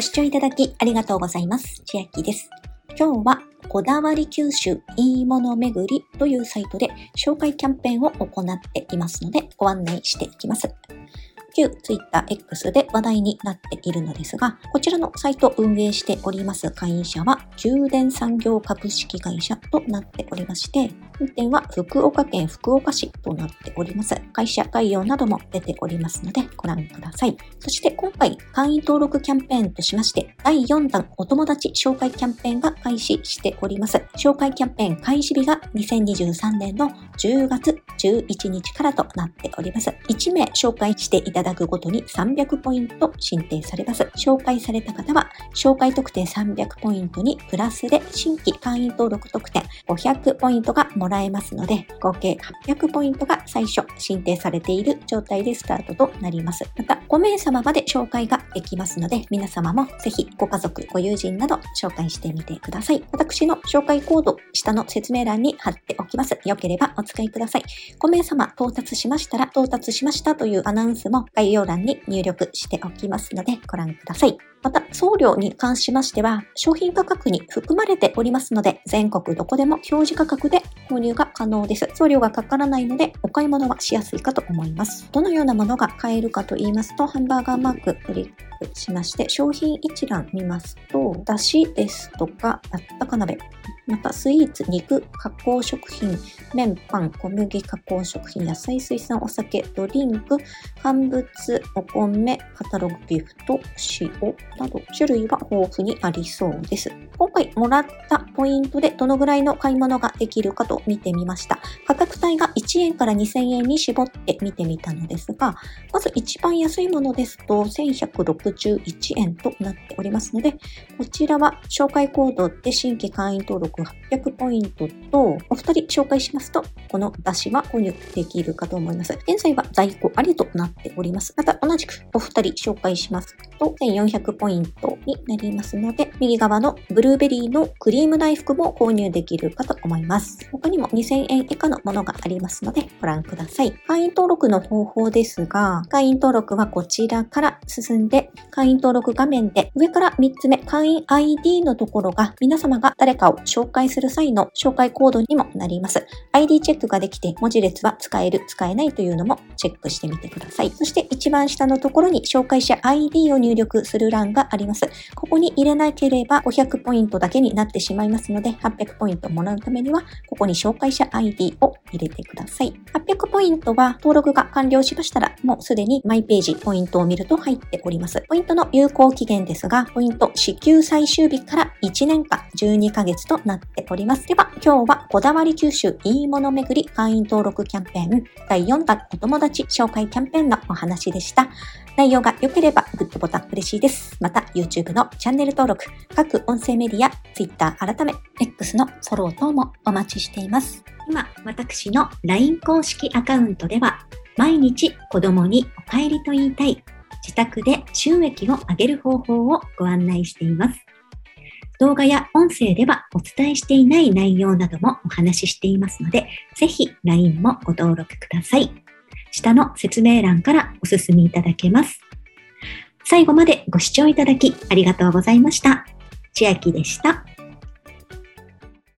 ご視聴いただきありがとうございます。千秋です。今日は、こだわり九州いいもの巡りというサイトで紹介キャンペーンを行っていますので、ご案内していきます。旧 Twitter X で話題になっているのですが、こちらのサイト運営しております会社は、宮電産業株式会社となっておりまして、運転は福岡県福岡市となっております。会社概要なども出ておりますのでご覧ください。そして今回会員登録キャンペーンとしまして第4弾お友達紹介キャンペーンが開始しております。紹介キャンペーン開始日が2023年の10月11日からとなっております。1名紹介していただくごとに300ポイント申請されます。紹介された方は紹介特典300ポイントにプラスで新規会員登録特典500ポイントがもらえますらえますので、合計800ポイントが最初申請されている状態でスタートとなります。また、5名様まで紹介ができますので、皆様もぜひご家族、ご友人など紹介してみてください。私の紹介コード、下の説明欄に貼っておきます。よければお使いください。5名様到達しましたら、到達しましたというアナウンスも概要欄に入力しておきますので、ご覧ください。また、送料に関しましては、商品価格に含まれておりますので、全国どこでも表示価格で購入が可能です。送料がかからないので、お買い物はしやすいかと思います。どのようなものが買えるかと言いますと、ハンバーガーマークしまして、商品一覧見ますと、だしですとか、あったか鍋、またスイーツ、肉、加工食品、麺、パン、小麦加工食品、野菜、水産、お酒、ドリンク、乾物、お米、カタログギフト、塩など、種類は豊富にありそうです。今回もらったポイントでどのぐらいの買い物ができるかと見てみました。価格帯が1円から2000円に絞って見てみたのですが、まず一番安いものですと811円となっておりますので、こちらは紹介コードで新規会員登録800ポイントと、お二人紹介しますと、この出しは購入できるかと思います。現在は在庫ありとなっております。また同じくお二人紹介しますと、1400ポイントになりますので、右側のブルーベリーのクリーム大福も購入できるかと思います。他にも2000円以下のものがありますので、ご覧ください。会員登録の方法ですが、会員登録はこちらから進んで、会員登録画面で上から3つ目、会員 ID のところが皆様が誰かを紹介する際の紹介コードにもなります。ID チェックができて文字列は使える、使えないというのもチェックしてみてください。そして一番下のところに紹介者 ID を入入力する欄があります。ここに入れなければ500ポイントだけになってしまいますので、800ポイントもらうためには、ここに紹介者 ID を入れてください。800ポイントは登録が完了しましたら、もうすでにマイページポイントを見ると入っております。ポイントの有効期限ですが、ポイント支給最終日から1年間12ヶ月となっております。では、今日はこだわり九州いいもの巡り会員登録キャンペーン第4弾お友達紹介キャンペーンのお話でした。内容が良ければグッドボタン嬉しいです。また YouTube のチャンネル登録、各音声メディア、Twitter 改め X のフォロー等もお待ちしています。今、私の LINE 公式アカウントでは、毎日子供にお帰りと言いたい、自宅で収益を上げる方法をご案内しています。動画や音声ではお伝えしていない内容などもお話ししていますので、ぜひ LINE もご登録ください。下の説明欄からお進みいただけます。最後までご視聴いただきありがとうございました。千秋でした。